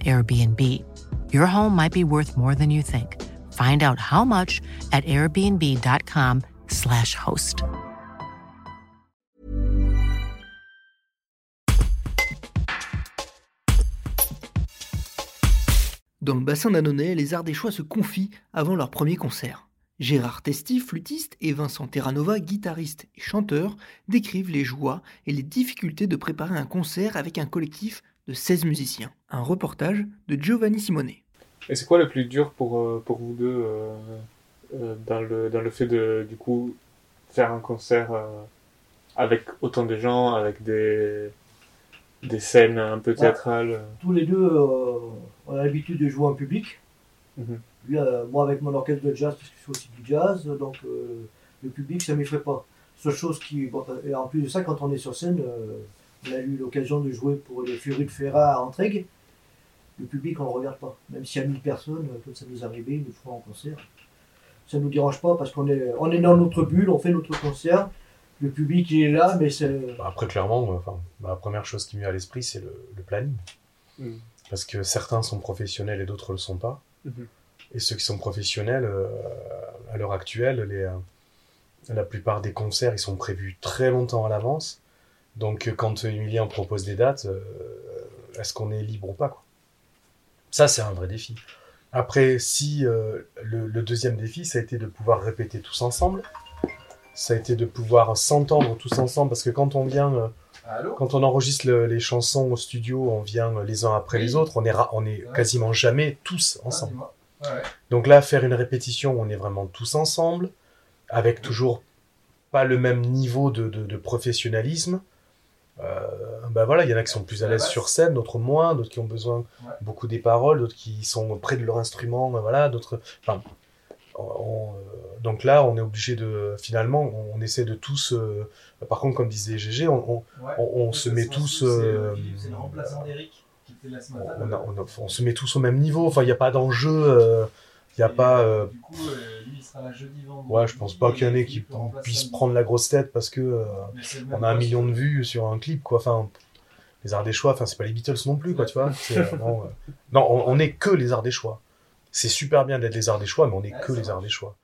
Airbnb. Your home might be worth more than you think. Find out how much at airbnb.com/slash host. Dans le bassin d'Annonay, les Ardéchois se confient avant leur premier concert. Gérard Testi, flûtiste, et Vincent Terranova, guitariste et chanteur, décrivent les joies et les difficultés de préparer un concert avec un collectif de 16 musiciens. Un reportage de Giovanni Simone. Et c'est quoi le plus dur pour, euh, pour vous deux euh, euh, dans, le, dans le fait de, du coup, faire un concert euh, avec autant de gens, avec des, des scènes un peu théâtrales? Tous les deux, euh, on a l'habitude de jouer en public. Mhm. Lui, euh, moi avec mon orchestre de jazz, parce que je fais aussi du jazz, donc euh, le public, ça ne m'effraie pas. Seule chose qui. bon, et en plus de ça, quand on est sur scène, euh, on a eu l'occasion de jouer pour les Furies de Ferrat à Entraigues. Le public, on ne le regarde pas. Même s'il y a 1000 personnes, euh, comme ça nous est arrivé une fois en concert. Ça ne nous dérange pas parce qu'on est, on est dans notre bulle, on fait notre concert. Le public, il est là, mais c'est. Bah, Après, clairement, euh, enfin, la première chose qui me vient à l'esprit, c'est le, le planning. Mhm. Parce que certains sont professionnels et d'autres ne le sont pas. Mhm. Et ceux qui sont professionnels, euh, à l'heure actuelle, les, euh, la plupart des concerts, ils sont prévus très longtemps à l'avance. Donc, euh, quand Emilien propose des dates, euh, est-ce qu'on est libre ou pas quoi? Ça, c'est un vrai défi. Après, si euh, le, le deuxième défi, ça a été de pouvoir répéter tous ensemble, ça a été de pouvoir s'entendre tous ensemble, parce que quand on vient, euh, quand on enregistre le- les chansons au studio, on vient les uns après les autres, on est, on est quasiment jamais tous ensemble. Donc là, faire une répétition, on est vraiment tous ensemble, avec toujours pas le même niveau de, de, de professionnalisme. Euh, ben voilà, il y en a qui sont plus à l'aise sur scène, d'autres moins, d'autres qui ont besoin beaucoup des paroles, d'autres qui sont près de leur instrument, ben voilà, d'autres. Enfin, on- on, euh, donc là, on est obligé de finalement, on, on essaie de tous. euh, par contre, comme disait GG, on, se met tous. euh, C'est le remplaçant d'Eric qui était là ce matin. on, se met tous au même niveau. Enfin, il n'y a pas d'enjeu. euh, Il n'y a Et, pas. euh, euh, Du coup, euh, sera là jeudi, vendredi. Ouais, je pense pas qu'il y en ait qui puissent prendre la grosse tête parce que euh, on a un million de vues sur un clip, quoi. Enfin, les Arts des Choix, enfin, c'est pas les Beatles non plus, quoi, tu vois. Vraiment, euh, Non, on, on est que les Arts des Choix. C'est super bien d'être les Arts des Choix, mais on est que les Arts des Choix.